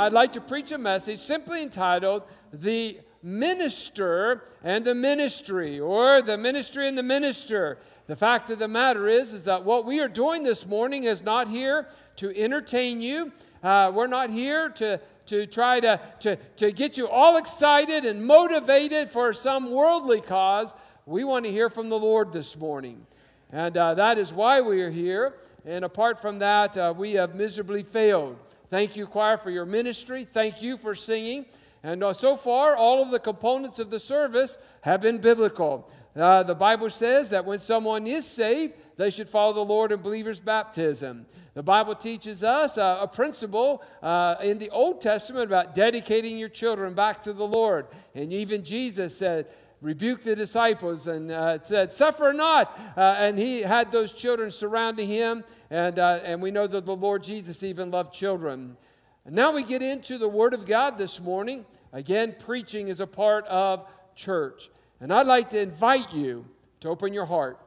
I'd like to preach a message simply entitled The Minister and the Ministry, or The Ministry and the Minister. The fact of the matter is, is that what we are doing this morning is not here to entertain you. Uh, we're not here to, to try to, to, to get you all excited and motivated for some worldly cause. We want to hear from the Lord this morning. And uh, that is why we are here. And apart from that, uh, we have miserably failed. Thank you, choir, for your ministry. Thank you for singing. And uh, so far, all of the components of the service have been biblical. Uh, the Bible says that when someone is saved, they should follow the Lord in believer's baptism. The Bible teaches us uh, a principle uh, in the Old Testament about dedicating your children back to the Lord. And even Jesus said, rebuked the disciples and uh, said, Suffer not. Uh, and he had those children surrounding him. And, uh, and we know that the Lord Jesus even loved children. And now we get into the Word of God this morning. Again, preaching is a part of church. And I'd like to invite you to open your heart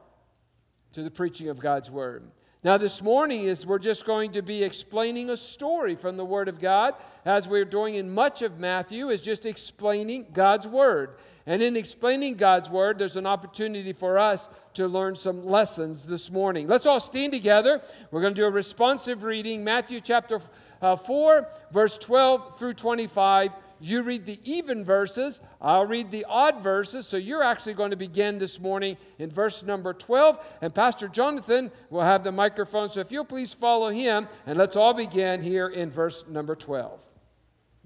to the preaching of God's Word. Now, this morning is we're just going to be explaining a story from the Word of God, as we're doing in much of Matthew, is just explaining God's Word. And in explaining God's Word, there's an opportunity for us to learn some lessons this morning. Let's all stand together. We're going to do a responsive reading, Matthew chapter uh, 4, verse 12 through 25. You read the even verses, I'll read the odd verses. So you're actually going to begin this morning in verse number 12. And Pastor Jonathan will have the microphone. So if you'll please follow him, and let's all begin here in verse number 12.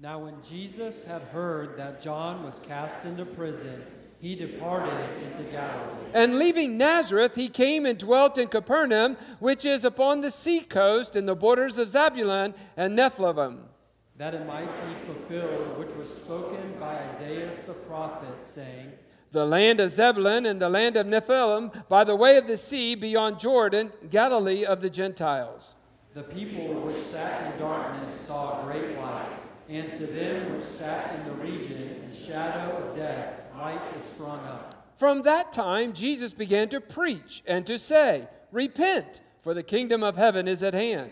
Now, when Jesus had heard that John was cast into prison, he departed into Galilee. And leaving Nazareth, he came and dwelt in Capernaum, which is upon the sea coast in the borders of Zabulon and Nephthalim. That it might be fulfilled, which was spoken by Isaiah the prophet, saying, The land of Zabulon and the land of Nephthalim, by the way of the sea beyond Jordan, Galilee of the Gentiles. The people which sat in darkness saw a great light. And to them which sat in the region and shadow of death, light is sprung up. From that time, Jesus began to preach and to say, Repent, for the kingdom of heaven is at hand.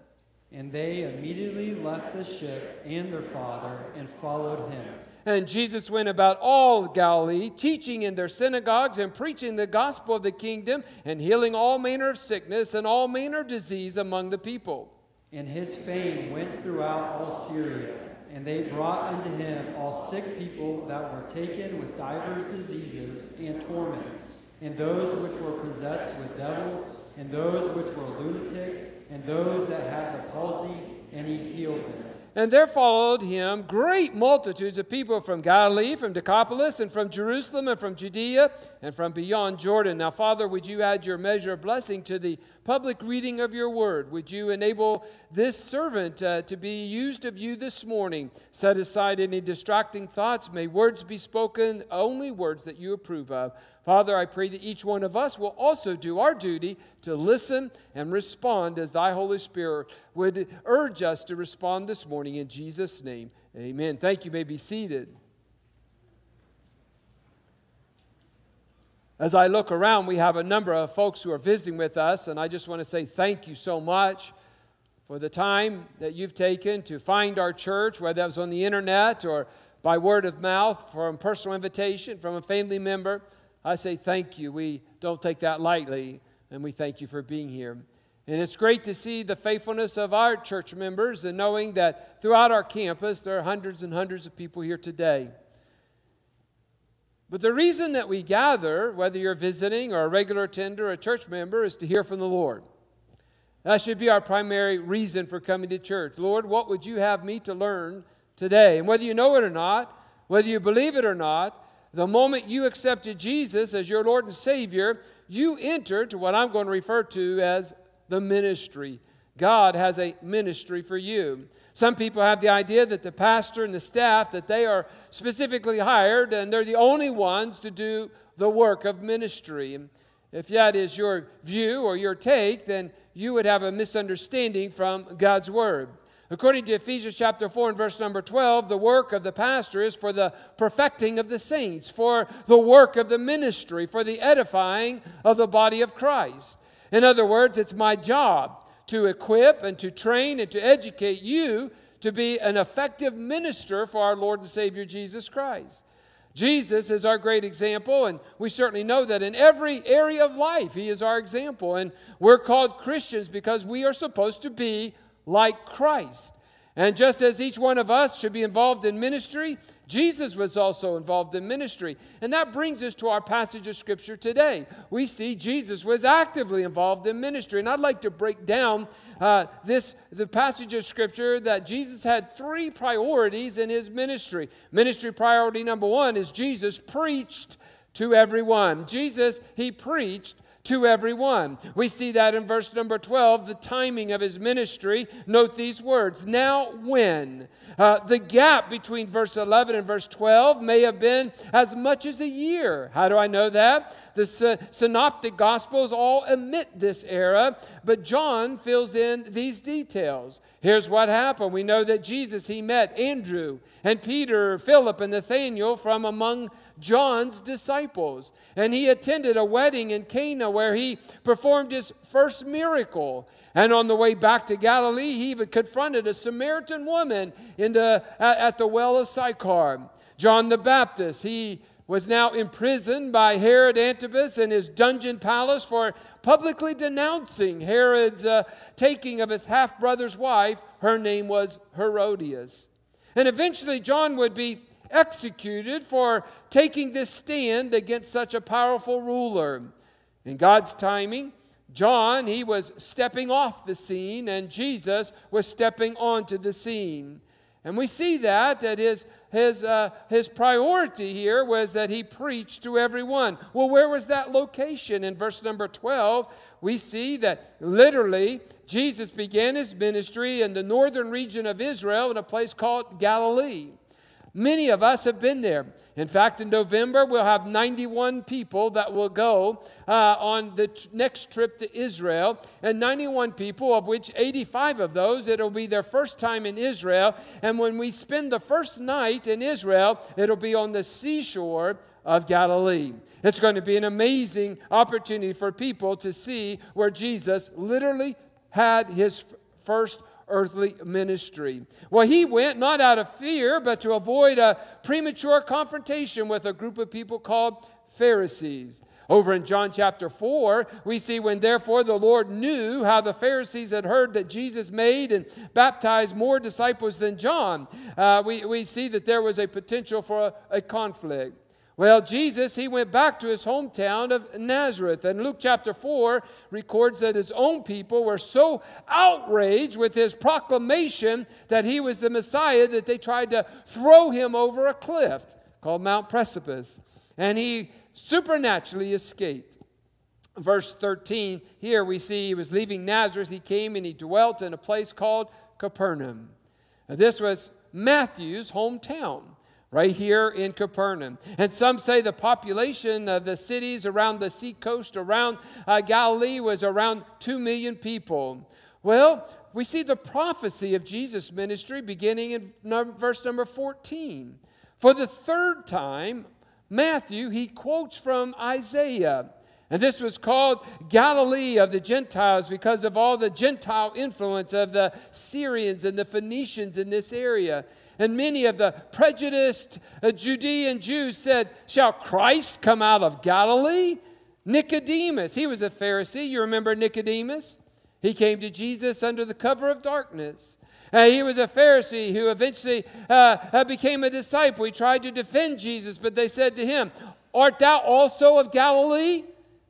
And they immediately left the ship and their father and followed him. And Jesus went about all Galilee, teaching in their synagogues and preaching the gospel of the kingdom and healing all manner of sickness and all manner of disease among the people. And his fame went throughout all Syria, and they brought unto him all sick people that were taken with divers diseases and torments, and those which were possessed with devils, and those which were lunatic, and those that had the palsy, and he healed them. And there followed him great multitudes of people from Galilee, from Decapolis, and from Jerusalem, and from Judea, and from beyond Jordan. Now, Father, would you add your measure of blessing to the public reading of your word? Would you enable this servant uh, to be used of you this morning? Set aside any distracting thoughts. May words be spoken, only words that you approve of. Father, I pray that each one of us will also do our duty to listen and respond as thy Holy Spirit would urge us to respond this morning in Jesus' name. Amen. Thank you. you may be seated. As I look around, we have a number of folks who are visiting with us, and I just want to say thank you so much for the time that you've taken to find our church, whether that was on the internet or by word of mouth, from personal invitation from a family member. I say thank you. We don't take that lightly. and we thank you for being here. And it's great to see the faithfulness of our church members and knowing that throughout our campus there are hundreds and hundreds of people here today. But the reason that we gather, whether you're visiting or a regular attender or a church member, is to hear from the Lord. That should be our primary reason for coming to church. Lord, what would you have me to learn today? And whether you know it or not, whether you believe it or not, the moment you accepted Jesus as your Lord and Savior, you enter to what I'm going to refer to as the ministry. God has a ministry for you. Some people have the idea that the pastor and the staff that they are specifically hired and they're the only ones to do the work of ministry. If that is your view or your take, then you would have a misunderstanding from God's word. According to Ephesians chapter 4 and verse number 12, the work of the pastor is for the perfecting of the saints, for the work of the ministry, for the edifying of the body of Christ. In other words, it's my job to equip and to train and to educate you to be an effective minister for our Lord and Savior Jesus Christ. Jesus is our great example, and we certainly know that in every area of life, He is our example. And we're called Christians because we are supposed to be like Christ. And just as each one of us should be involved in ministry, Jesus was also involved in ministry. And that brings us to our passage of Scripture today. We see Jesus was actively involved in ministry. And I'd like to break down uh, this the passage of Scripture that Jesus had three priorities in his ministry. Ministry priority number one is Jesus preached to everyone. Jesus, he preached to everyone. We see that in verse number 12, the timing of his ministry. Note these words Now, when? Uh, the gap between verse 11 and verse 12 may have been as much as a year. How do I know that? The synoptic gospels all omit this era, but John fills in these details. Here's what happened. We know that Jesus, he met Andrew and Peter, Philip, and Nathaniel from among John's disciples. And he attended a wedding in Cana where he performed his first miracle. And on the way back to Galilee, he even confronted a Samaritan woman in the, at, at the well of Sychar. John the Baptist, he was now imprisoned by Herod Antipas in his dungeon palace for publicly denouncing Herod's uh, taking of his half brother's wife. Her name was Herodias. And eventually, John would be executed for taking this stand against such a powerful ruler. In God's timing, John, he was stepping off the scene, and Jesus was stepping onto the scene. And we see that, that his, his, uh, his priority here was that he preached to everyone. Well, where was that location? In verse number 12, we see that literally Jesus began his ministry in the northern region of Israel in a place called Galilee. Many of us have been there. In fact, in November, we'll have 91 people that will go uh, on the t- next trip to Israel. And 91 people, of which 85 of those, it'll be their first time in Israel. And when we spend the first night in Israel, it'll be on the seashore of Galilee. It's going to be an amazing opportunity for people to see where Jesus literally had his first earthly ministry. Well, he went not out of fear, but to avoid a premature confrontation with a group of people called Pharisees. Over in John chapter 4, we see when therefore the Lord knew how the Pharisees had heard that Jesus made and baptized more disciples than John, uh, we, we see that there was a potential for a, a conflict. Well, Jesus, he went back to his hometown of Nazareth. And Luke chapter 4 records that his own people were so outraged with his proclamation that he was the Messiah that they tried to throw him over a cliff called Mount Precipice. And he supernaturally escaped. Verse 13, here we see he was leaving Nazareth. He came and he dwelt in a place called Capernaum. Now, this was Matthew's hometown right here in Capernaum. And some say the population of the cities around the seacoast around uh, Galilee was around 2 million people. Well, we see the prophecy of Jesus' ministry beginning in verse number 14. For the third time, Matthew, he quotes from Isaiah. And this was called Galilee of the Gentiles because of all the Gentile influence of the Syrians and the Phoenicians in this area. And many of the prejudiced uh, Judean Jews said, Shall Christ come out of Galilee? Nicodemus, he was a Pharisee. You remember Nicodemus? He came to Jesus under the cover of darkness. Uh, he was a Pharisee who eventually uh, uh, became a disciple. He tried to defend Jesus, but they said to him, Art thou also of Galilee?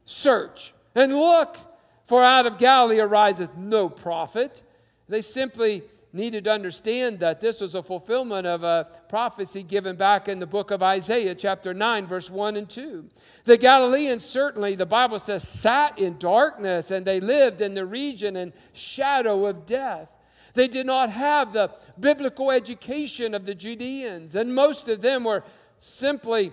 Search and look, for out of Galilee ariseth no prophet. They simply needed to understand that this was a fulfillment of a prophecy given back in the book of Isaiah, chapter 9, verse 1 and 2. The Galileans certainly, the Bible says, sat in darkness and they lived in the region and shadow of death. They did not have the biblical education of the Judeans, and most of them were simply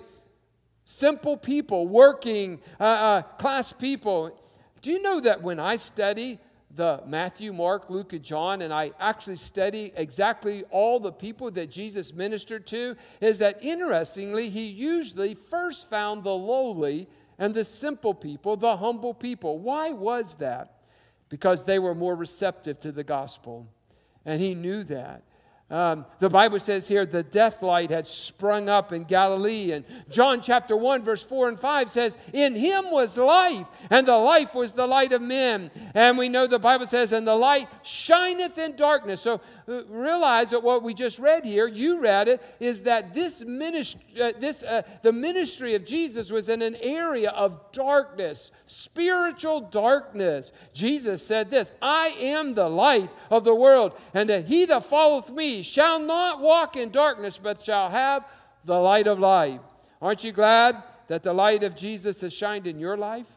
simple people, working uh, uh, class people. Do you know that when I study the Matthew, Mark, Luke, and John, and I actually study exactly all the people that Jesus ministered to, is that interestingly, he usually first found the lowly and the simple people, the humble people. Why was that? Because they were more receptive to the gospel. And he knew that. Um, the Bible says here the death light had sprung up in Galilee. And John chapter 1, verse 4 and 5 says, In him was life, and the life was the light of men. And we know the Bible says, And the light shineth in darkness. So realize that what we just read here, you read it, is that this ministry, uh, this, uh, the ministry of Jesus was in an area of darkness, spiritual darkness. Jesus said this I am the light of the world, and that he that followeth me, shall not walk in darkness, but shall have the light of life. Aren't you glad that the light of Jesus has shined in your life?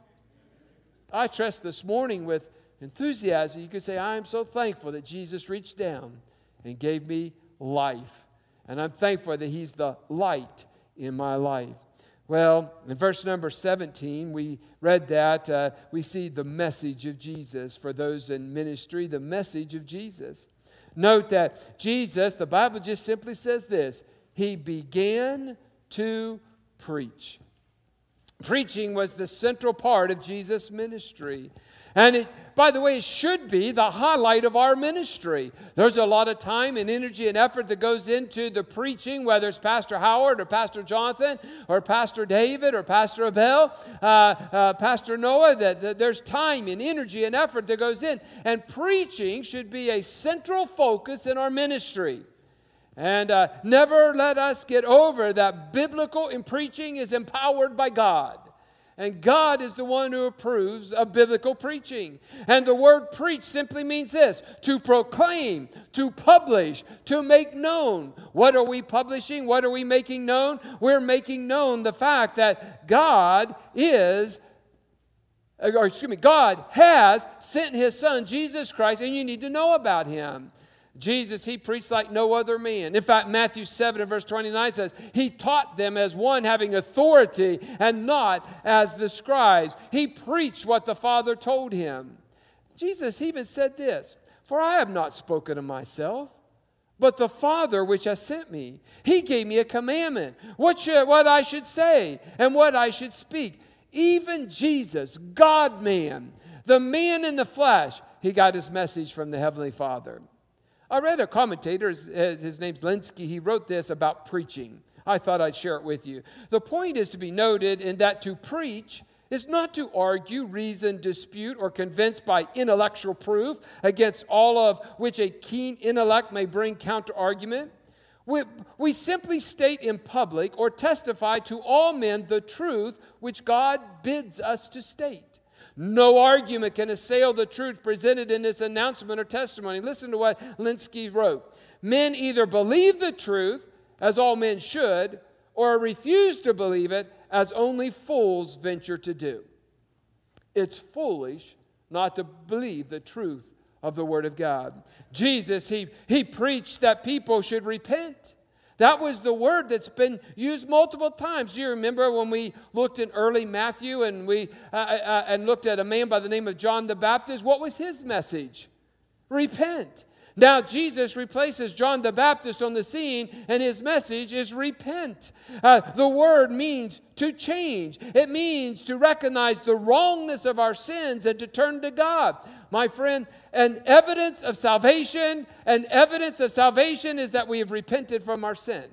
I trust this morning with enthusiasm, you could say, I am so thankful that Jesus reached down and gave me life. And I'm thankful that He's the light in my life. Well, in verse number 17, we read that. Uh, we see the message of Jesus for those in ministry, the message of Jesus. Note that Jesus, the Bible just simply says this He began to preach. Preaching was the central part of Jesus' ministry. And it, by the way, it should be the highlight of our ministry. There's a lot of time and energy and effort that goes into the preaching, whether it's Pastor Howard or Pastor Jonathan or Pastor David or Pastor Abel, uh, uh, Pastor Noah. That, that there's time and energy and effort that goes in. And preaching should be a central focus in our ministry. And uh, never let us get over that biblical in preaching is empowered by God. And God is the one who approves of biblical preaching. And the word preach simply means this to proclaim, to publish, to make known. What are we publishing? What are we making known? We're making known the fact that God is or excuse me, God has sent his son, Jesus Christ, and you need to know about him. Jesus, he preached like no other man. In fact, Matthew 7 and verse 29 says, He taught them as one having authority and not as the scribes. He preached what the Father told him. Jesus even said this For I have not spoken of myself, but the Father which has sent me. He gave me a commandment, what, should, what I should say and what I should speak. Even Jesus, God man, the man in the flesh, he got his message from the Heavenly Father. I read a commentator, his eh, name's Lenski, he wrote this about preaching. I thought I'd share it with you. The point is to be noted in that to preach is not to argue, reason, dispute, or convince by intellectual proof against all of which a keen intellect may bring counter argument. We, we simply state in public or testify to all men the truth which God bids us to state. No argument can assail the truth presented in this announcement or testimony. Listen to what Lenski wrote. Men either believe the truth, as all men should, or refuse to believe it, as only fools venture to do. It's foolish not to believe the truth of the Word of God. Jesus, he, he preached that people should repent. That was the word that's been used multiple times. Do you remember when we looked in early Matthew and we uh, uh, uh, and looked at a man by the name of John the Baptist? What was his message? Repent. Now, Jesus replaces John the Baptist on the scene, and his message is repent. Uh, the word means to change, it means to recognize the wrongness of our sins and to turn to God my friend, an evidence of salvation, an evidence of salvation is that we have repented from our sin.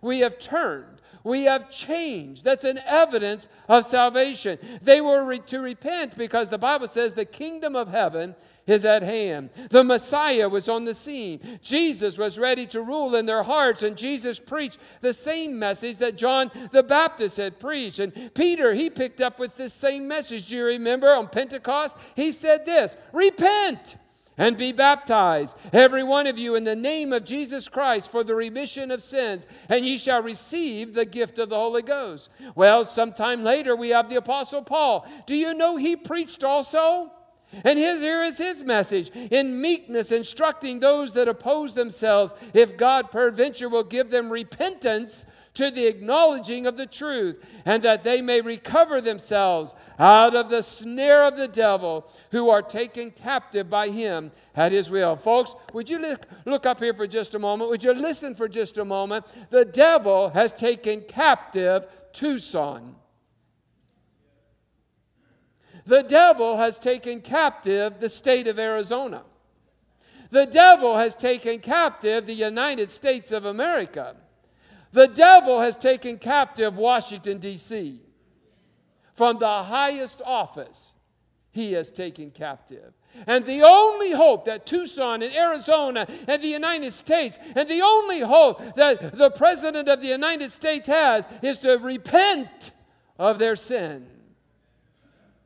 We have turned. We have changed. That's an evidence of salvation. They were re- to repent because the Bible says the kingdom of heaven is at hand. The Messiah was on the scene. Jesus was ready to rule in their hearts, and Jesus preached the same message that John the Baptist had preached. And Peter, he picked up with this same message. Do you remember on Pentecost? He said this Repent and be baptized, every one of you, in the name of Jesus Christ for the remission of sins, and ye shall receive the gift of the Holy Ghost. Well, sometime later we have the Apostle Paul. Do you know he preached also? And his, here is his message in meekness, instructing those that oppose themselves, if God peradventure will give them repentance to the acknowledging of the truth, and that they may recover themselves out of the snare of the devil, who are taken captive by him at his will. Folks, would you look, look up here for just a moment? Would you listen for just a moment? The devil has taken captive Tucson. The devil has taken captive the state of Arizona. The devil has taken captive the United States of America. The devil has taken captive Washington, D.C. From the highest office, he has taken captive. And the only hope that Tucson and Arizona and the United States, and the only hope that the President of the United States has, is to repent of their sin.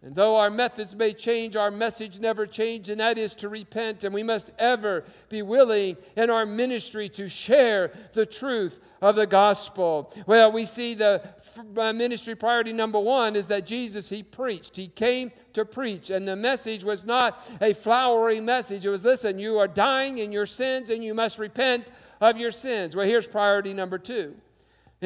And though our methods may change, our message never changes, and that is to repent. And we must ever be willing in our ministry to share the truth of the gospel. Well, we see the uh, ministry priority number one is that Jesus, he preached. He came to preach. And the message was not a flowery message. It was listen, you are dying in your sins, and you must repent of your sins. Well, here's priority number two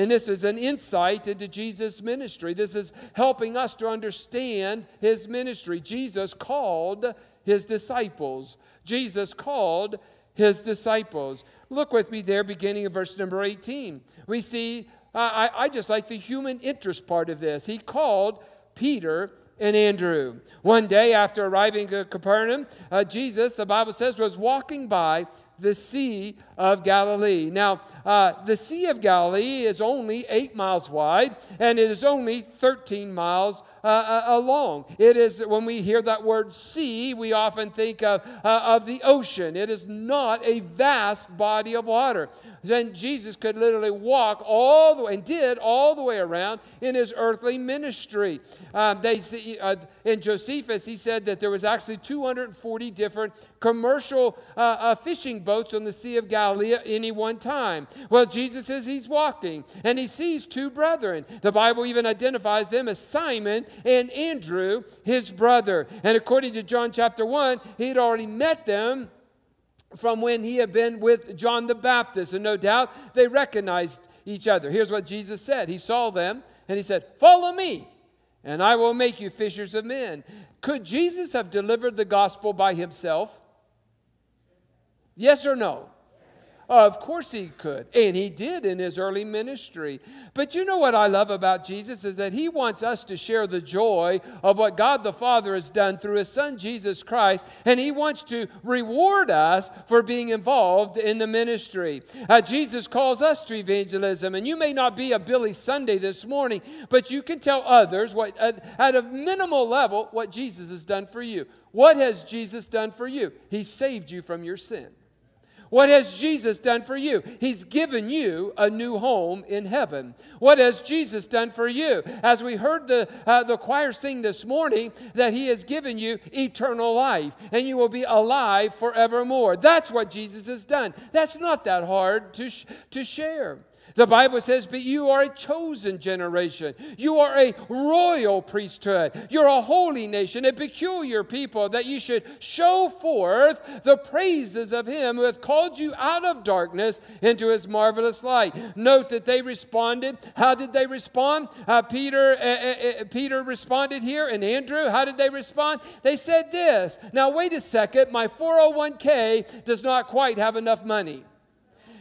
and this is an insight into Jesus' ministry. This is helping us to understand his ministry. Jesus called his disciples. Jesus called his disciples. Look with me there, beginning of verse number 18. We see, I, I just like the human interest part of this. He called Peter and Andrew. One day after arriving at Capernaum, uh, Jesus, the Bible says, was walking by the Sea of Galilee. Now, uh, the Sea of Galilee is only eight miles wide and it is only 13 miles uh, uh, long. It is, when we hear that word sea, we often think of, uh, of the ocean. It is not a vast body of water. Then Jesus could literally walk all the way, and did all the way around in his earthly ministry. Um, they see, uh, in Josephus, he said that there was actually 240 different commercial uh, uh, fishing boats on the Sea of Galilee at any one time. Well, Jesus says he's walking, and he sees two brethren. The Bible even identifies them as Simon and Andrew, his brother. And according to John chapter 1, he had already met them from when he had been with John the Baptist. And no doubt they recognized each other. Here's what Jesus said He saw them and he said, Follow me, and I will make you fishers of men. Could Jesus have delivered the gospel by himself? Yes or no? Of course he could. And he did in his early ministry. But you know what I love about Jesus is that he wants us to share the joy of what God the Father has done through his son Jesus Christ. And he wants to reward us for being involved in the ministry. Uh, Jesus calls us to evangelism. And you may not be a Billy Sunday this morning, but you can tell others what, at, at a minimal level what Jesus has done for you. What has Jesus done for you? He saved you from your sin. What has Jesus done for you? He's given you a new home in heaven. What has Jesus done for you? As we heard the, uh, the choir sing this morning, that He has given you eternal life and you will be alive forevermore. That's what Jesus has done. That's not that hard to, sh- to share. The Bible says, But you are a chosen generation. You are a royal priesthood. You're a holy nation, a peculiar people, that you should show forth the praises of Him who hath called you out of darkness into His marvelous light. Note that they responded. How did they respond? Uh, Peter, uh, uh, uh Peter responded here, and Andrew, how did they respond? They said this Now, wait a second, my 401k does not quite have enough money.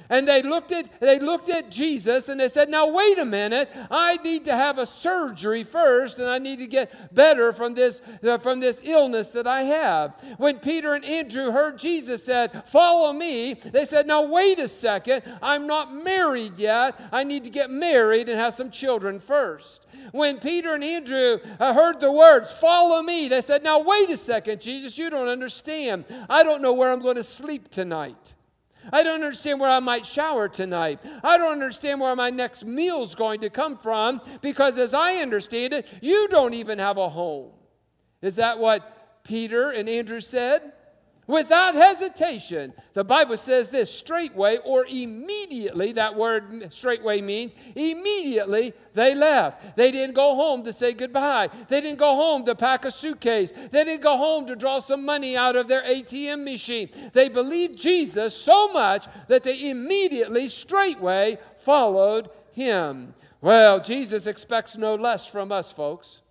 And they looked at they looked at Jesus and they said, "Now wait a minute. I need to have a surgery first and I need to get better from this uh, from this illness that I have." When Peter and Andrew heard Jesus said, "Follow me." They said, "Now wait a second. I'm not married yet. I need to get married and have some children first." When Peter and Andrew uh, heard the words, "Follow me," they said, "Now wait a second, Jesus, you don't understand. I don't know where I'm going to sleep tonight." I don't understand where I might shower tonight. I don't understand where my next meal's going to come from because, as I understand it, you don't even have a home. Is that what Peter and Andrew said? Without hesitation, the Bible says this straightway or immediately, that word straightway means immediately they left. They didn't go home to say goodbye. They didn't go home to pack a suitcase. They didn't go home to draw some money out of their ATM machine. They believed Jesus so much that they immediately, straightway, followed him. Well, Jesus expects no less from us, folks.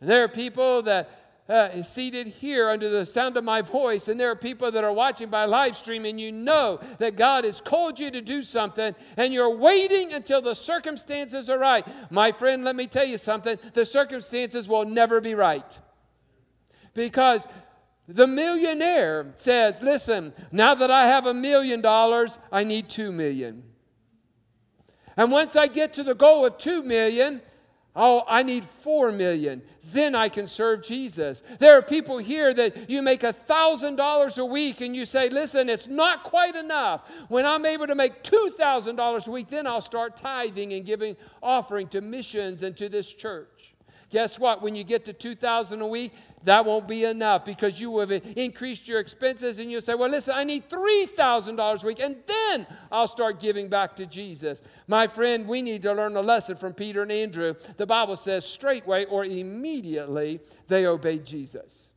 And there are people that uh, seated here under the sound of my voice, and there are people that are watching by live stream, and you know that God has called you to do something, and you're waiting until the circumstances are right. My friend, let me tell you something the circumstances will never be right. Because the millionaire says, Listen, now that I have a million dollars, I need two million. And once I get to the goal of two million, oh, I need four million then I can serve Jesus. There are people here that you make a $1,000 a week and you say, listen, it's not quite enough. When I'm able to make $2,000 a week, then I'll start tithing and giving offering to missions and to this church. Guess what? When you get to 2000 a week, that won't be enough because you have increased your expenses and you'll say, Well, listen, I need $3,000 a week and then I'll start giving back to Jesus. My friend, we need to learn a lesson from Peter and Andrew. The Bible says, straightway or immediately they obeyed Jesus.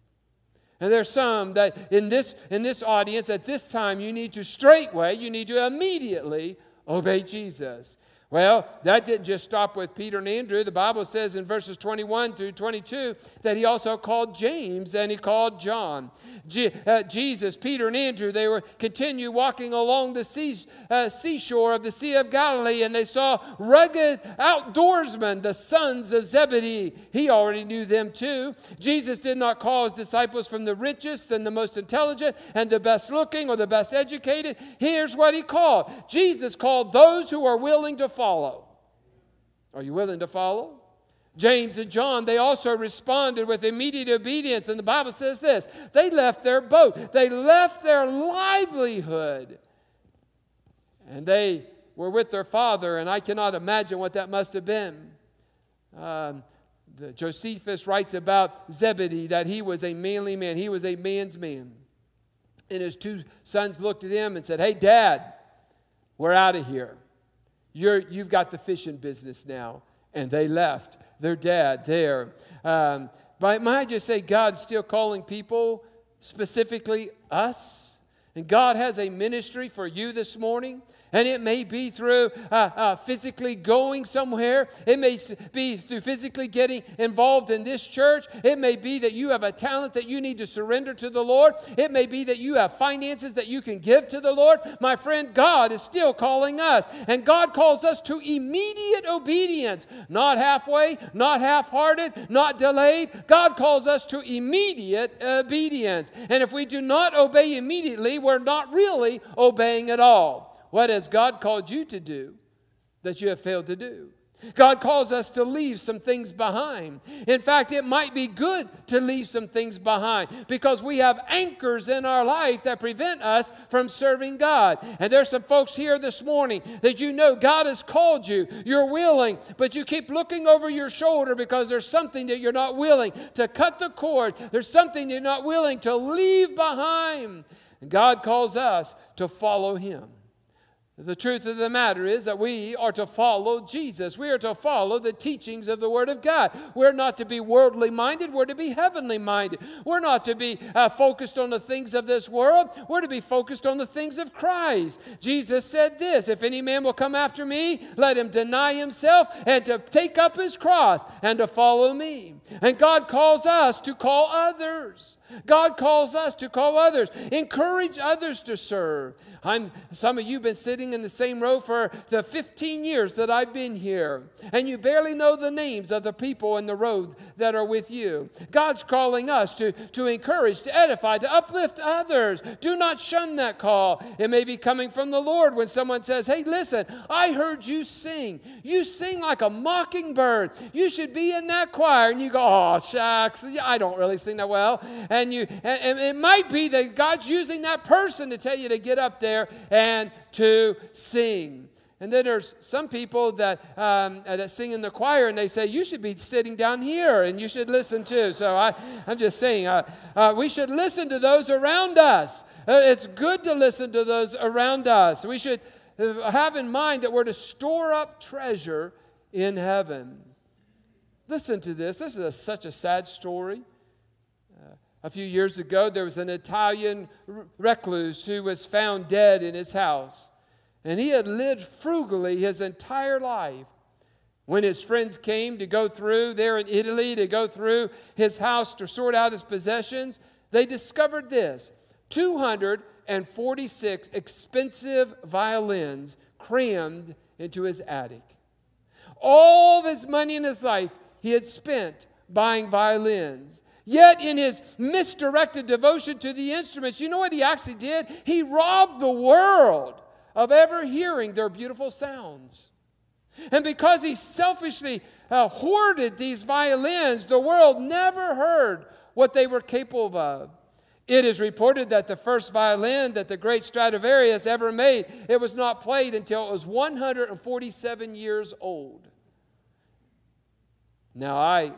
And there's some that in this, in this audience at this time, you need to straightway, you need to immediately obey Jesus. Well, that didn't just stop with Peter and Andrew. The Bible says in verses 21 through 22 that he also called James and he called John. Je- uh, Jesus, Peter, and Andrew, they were continue walking along the uh, seashore of the Sea of Galilee and they saw rugged outdoorsmen, the sons of Zebedee. He already knew them too. Jesus did not call his disciples from the richest and the most intelligent and the best looking or the best educated. Here's what he called Jesus called those who are willing to follow. Are you willing to follow? James and John, they also responded with immediate obedience. And the Bible says this they left their boat, they left their livelihood, and they were with their father. And I cannot imagine what that must have been. Um, Josephus writes about Zebedee that he was a manly man, he was a man's man. And his two sons looked at him and said, Hey, dad, we're out of here. You're, you've got the fishing business now. And they left their dad there. Um, but might I just say, God's still calling people, specifically us. And God has a ministry for you this morning. And it may be through uh, uh, physically going somewhere. It may be through physically getting involved in this church. It may be that you have a talent that you need to surrender to the Lord. It may be that you have finances that you can give to the Lord. My friend, God is still calling us. And God calls us to immediate obedience, not halfway, not half hearted, not delayed. God calls us to immediate obedience. And if we do not obey immediately, we're not really obeying at all. What has God called you to do that you have failed to do? God calls us to leave some things behind. In fact, it might be good to leave some things behind because we have anchors in our life that prevent us from serving God. And there's some folks here this morning that you know God has called you. You're willing, but you keep looking over your shoulder because there's something that you're not willing to cut the cord. There's something you're not willing to leave behind. And God calls us to follow Him. The truth of the matter is that we are to follow Jesus. We are to follow the teachings of the Word of God. We're not to be worldly minded, we're to be heavenly minded. We're not to be uh, focused on the things of this world, we're to be focused on the things of Christ. Jesus said this If any man will come after me, let him deny himself and to take up his cross and to follow me. And God calls us to call others. God calls us to call others, encourage others to serve. I'm, some of you have been sitting in the same row for the 15 years that I've been here, and you barely know the names of the people in the row that are with you. God's calling us to, to encourage, to edify, to uplift others. Do not shun that call. It may be coming from the Lord when someone says, Hey, listen, I heard you sing. You sing like a mockingbird. You should be in that choir. And you go, Oh, shucks, I don't really sing that well. And, you, and, and it might be that God's using that person to tell you to get up there and to sing. And then there's some people that, um, uh, that sing in the choir and they say, You should be sitting down here and you should listen too. So I, I'm just saying, uh, uh, we should listen to those around us. Uh, it's good to listen to those around us. We should uh, have in mind that we're to store up treasure in heaven. Listen to this. This is a, such a sad story. A few years ago, there was an Italian recluse who was found dead in his house. And he had lived frugally his entire life. When his friends came to go through there in Italy, to go through his house to sort out his possessions, they discovered this 246 expensive violins crammed into his attic. All of his money in his life he had spent buying violins. Yet, in his misdirected devotion to the instruments, you know what he actually did? He robbed the world of ever hearing their beautiful sounds. And because he selfishly uh, hoarded these violins, the world never heard what they were capable of. It is reported that the first violin that the great Stradivarius ever made, it was not played until it was 147 years old. Now I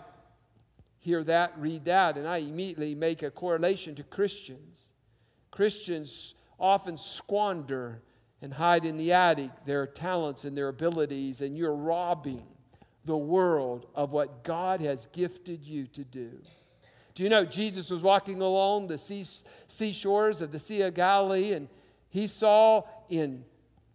hear that, read that, and I immediately make a correlation to Christians. Christians often squander and hide in the attic their talents and their abilities, and you're robbing the world of what God has gifted you to do. Do you know Jesus was walking along the sea, seashores of the Sea of Galilee, and he saw in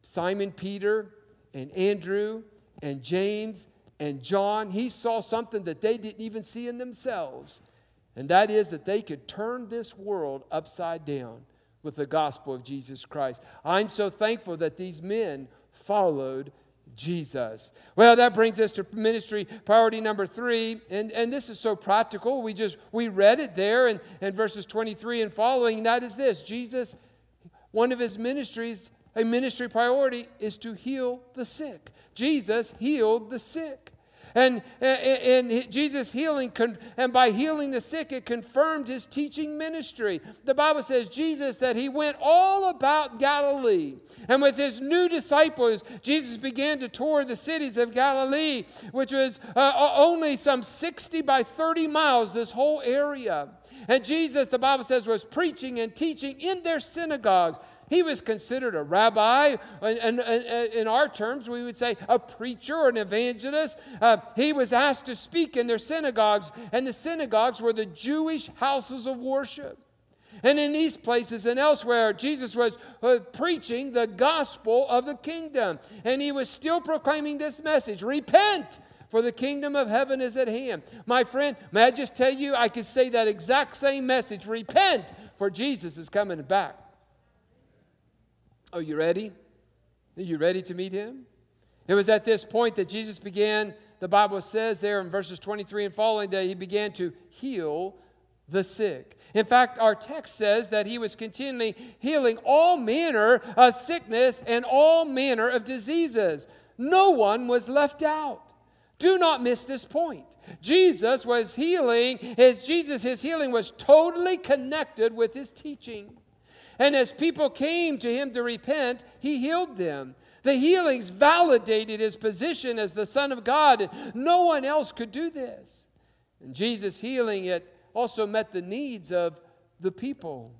Simon Peter and Andrew and James and John, he saw something that they didn't even see in themselves, and that is that they could turn this world upside down with the gospel of Jesus Christ. I'm so thankful that these men followed Jesus. Well, that brings us to ministry priority number three, and, and this is so practical. We just we read it there in, in verses 23 and following. That is this Jesus, one of his ministries, a ministry priority is to heal the sick. Jesus healed the sick. And, and, and Jesus healing, and by healing the sick, it confirmed his teaching ministry. The Bible says Jesus that he went all about Galilee. And with his new disciples, Jesus began to tour the cities of Galilee, which was uh, only some 60 by 30 miles, this whole area. And Jesus, the Bible says, was preaching and teaching in their synagogues. He was considered a rabbi, and, in our terms, we would say a preacher or an evangelist. Uh, he was asked to speak in their synagogues, and the synagogues were the Jewish houses of worship. And in these places and elsewhere, Jesus was uh, preaching the gospel of the kingdom, and he was still proclaiming this message repent. For the kingdom of heaven is at hand. My friend, may I just tell you, I could say that exact same message repent, for Jesus is coming back. Are you ready? Are you ready to meet him? It was at this point that Jesus began, the Bible says there in verses 23 and following, that he began to heal the sick. In fact, our text says that he was continually healing all manner of sickness and all manner of diseases. No one was left out. Do not miss this point. Jesus was healing, his Jesus, his healing was totally connected with his teaching. And as people came to him to repent, he healed them. The healings validated his position as the Son of God, no one else could do this. And Jesus' healing it also met the needs of the people.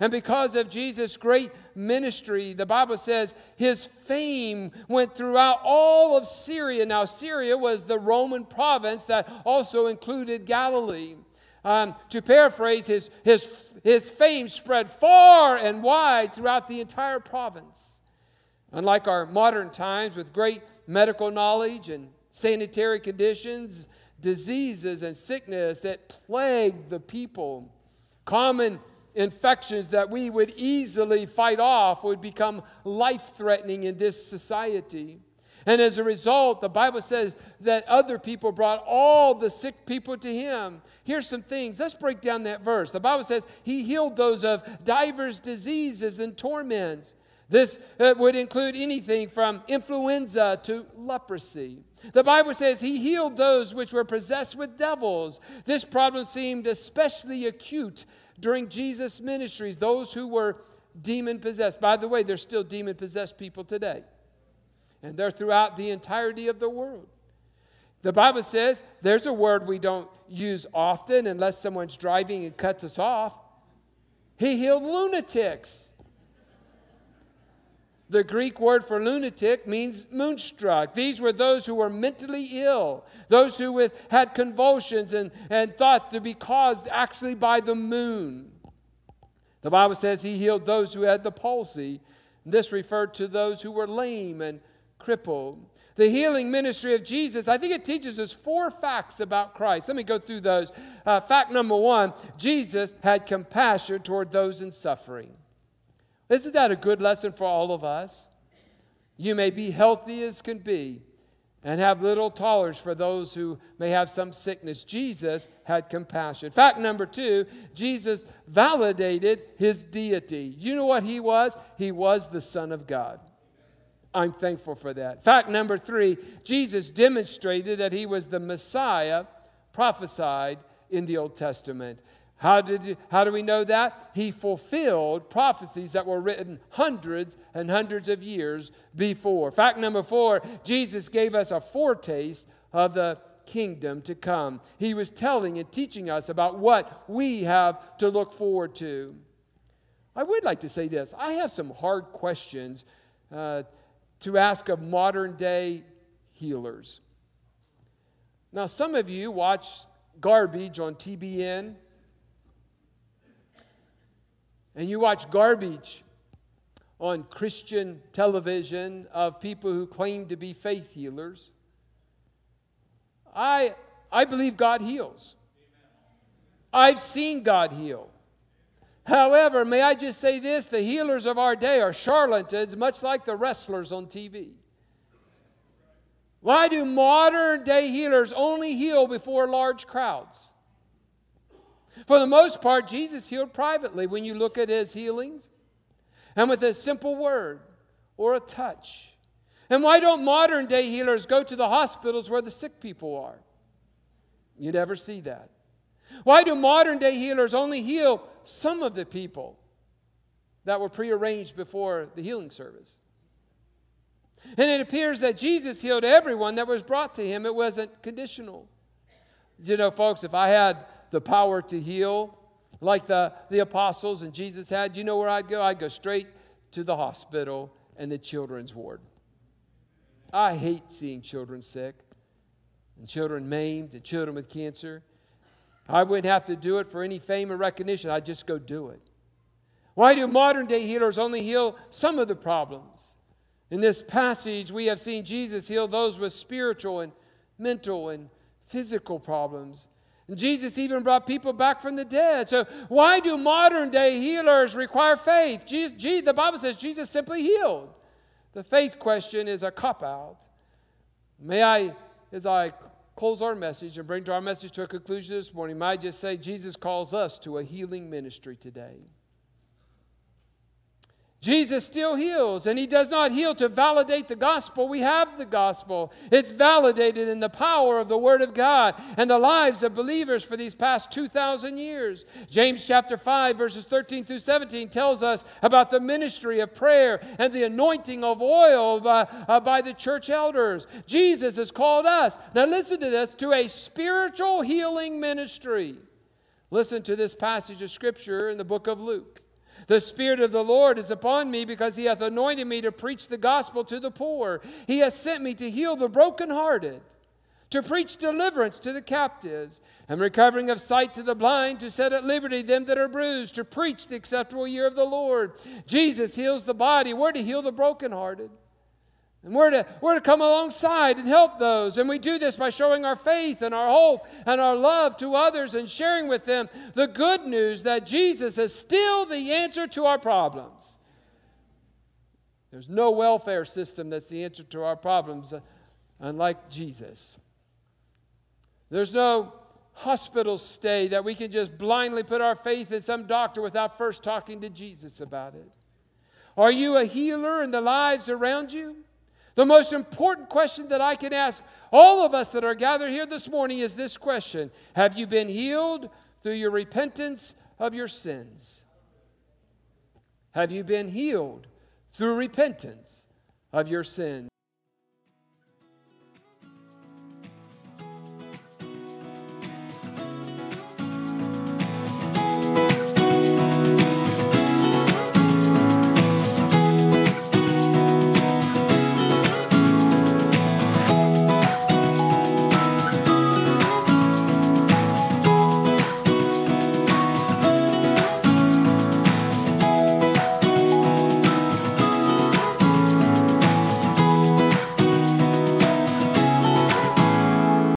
And because of Jesus' great ministry, the Bible says his fame went throughout all of Syria. Now, Syria was the Roman province that also included Galilee. Um, to paraphrase, his, his, his fame spread far and wide throughout the entire province. Unlike our modern times with great medical knowledge and sanitary conditions, diseases and sickness that plagued the people, common infections that we would easily fight off would become life threatening in this society. And as a result, the Bible says that other people brought all the sick people to him. Here's some things. Let's break down that verse. The Bible says he healed those of divers diseases and torments. This uh, would include anything from influenza to leprosy. The Bible says he healed those which were possessed with devils. This problem seemed especially acute during Jesus' ministries, those who were demon possessed. By the way, there's still demon possessed people today, and they're throughout the entirety of the world. The Bible says there's a word we don't use often unless someone's driving and cuts us off. He healed lunatics. The Greek word for lunatic means moonstruck. These were those who were mentally ill, those who with, had convulsions and, and thought to be caused actually by the moon. The Bible says he healed those who had the palsy. This referred to those who were lame and crippled. The healing ministry of Jesus, I think it teaches us four facts about Christ. Let me go through those. Uh, fact number one Jesus had compassion toward those in suffering. Isn't that a good lesson for all of us? You may be healthy as can be and have little tolerance for those who may have some sickness. Jesus had compassion. Fact number two Jesus validated his deity. You know what he was? He was the Son of God. I'm thankful for that. Fact number three Jesus demonstrated that he was the Messiah prophesied in the Old Testament. How, did, how do we know that? He fulfilled prophecies that were written hundreds and hundreds of years before. Fact number four Jesus gave us a foretaste of the kingdom to come. He was telling and teaching us about what we have to look forward to. I would like to say this I have some hard questions uh, to ask of modern day healers. Now, some of you watch garbage on TBN and you watch garbage on Christian television of people who claim to be faith healers, I, I believe God heals. I've seen God heal. However, may I just say this the healers of our day are charlatans, much like the wrestlers on TV. Why do modern day healers only heal before large crowds? For the most part, Jesus healed privately when you look at his healings and with a simple word or a touch. And why don't modern day healers go to the hospitals where the sick people are? You never see that. Why do modern day healers only heal some of the people that were prearranged before the healing service? And it appears that Jesus healed everyone that was brought to him, it wasn't conditional. You know, folks, if I had the power to heal, like the, the apostles and Jesus had, you know where I'd go? I'd go straight to the hospital and the children's ward. I hate seeing children sick and children maimed and children with cancer. I wouldn't have to do it for any fame or recognition. I'd just go do it. Why do modern day healers only heal some of the problems? In this passage, we have seen Jesus heal those with spiritual and mental and physical problems. And Jesus even brought people back from the dead. So, why do modern day healers require faith? Jesus, the Bible says Jesus simply healed. The faith question is a cop out. May I, as I close our message and bring to our message to a conclusion this morning, might I just say Jesus calls us to a healing ministry today. Jesus still heals, and he does not heal to validate the gospel. We have the gospel. It's validated in the power of the word of God and the lives of believers for these past 2,000 years. James chapter 5, verses 13 through 17 tells us about the ministry of prayer and the anointing of oil by, uh, by the church elders. Jesus has called us, now listen to this, to a spiritual healing ministry. Listen to this passage of scripture in the book of Luke. The Spirit of the Lord is upon me because he hath anointed me to preach the gospel to the poor. He has sent me to heal the brokenhearted, to preach deliverance to the captives, and recovering of sight to the blind, to set at liberty them that are bruised, to preach the acceptable year of the Lord. Jesus heals the body. We're to heal the brokenhearted. And we're to, we're to come alongside and help those. And we do this by showing our faith and our hope and our love to others and sharing with them the good news that Jesus is still the answer to our problems. There's no welfare system that's the answer to our problems, uh, unlike Jesus. There's no hospital stay that we can just blindly put our faith in some doctor without first talking to Jesus about it. Are you a healer in the lives around you? The most important question that I can ask all of us that are gathered here this morning is this question Have you been healed through your repentance of your sins? Have you been healed through repentance of your sins?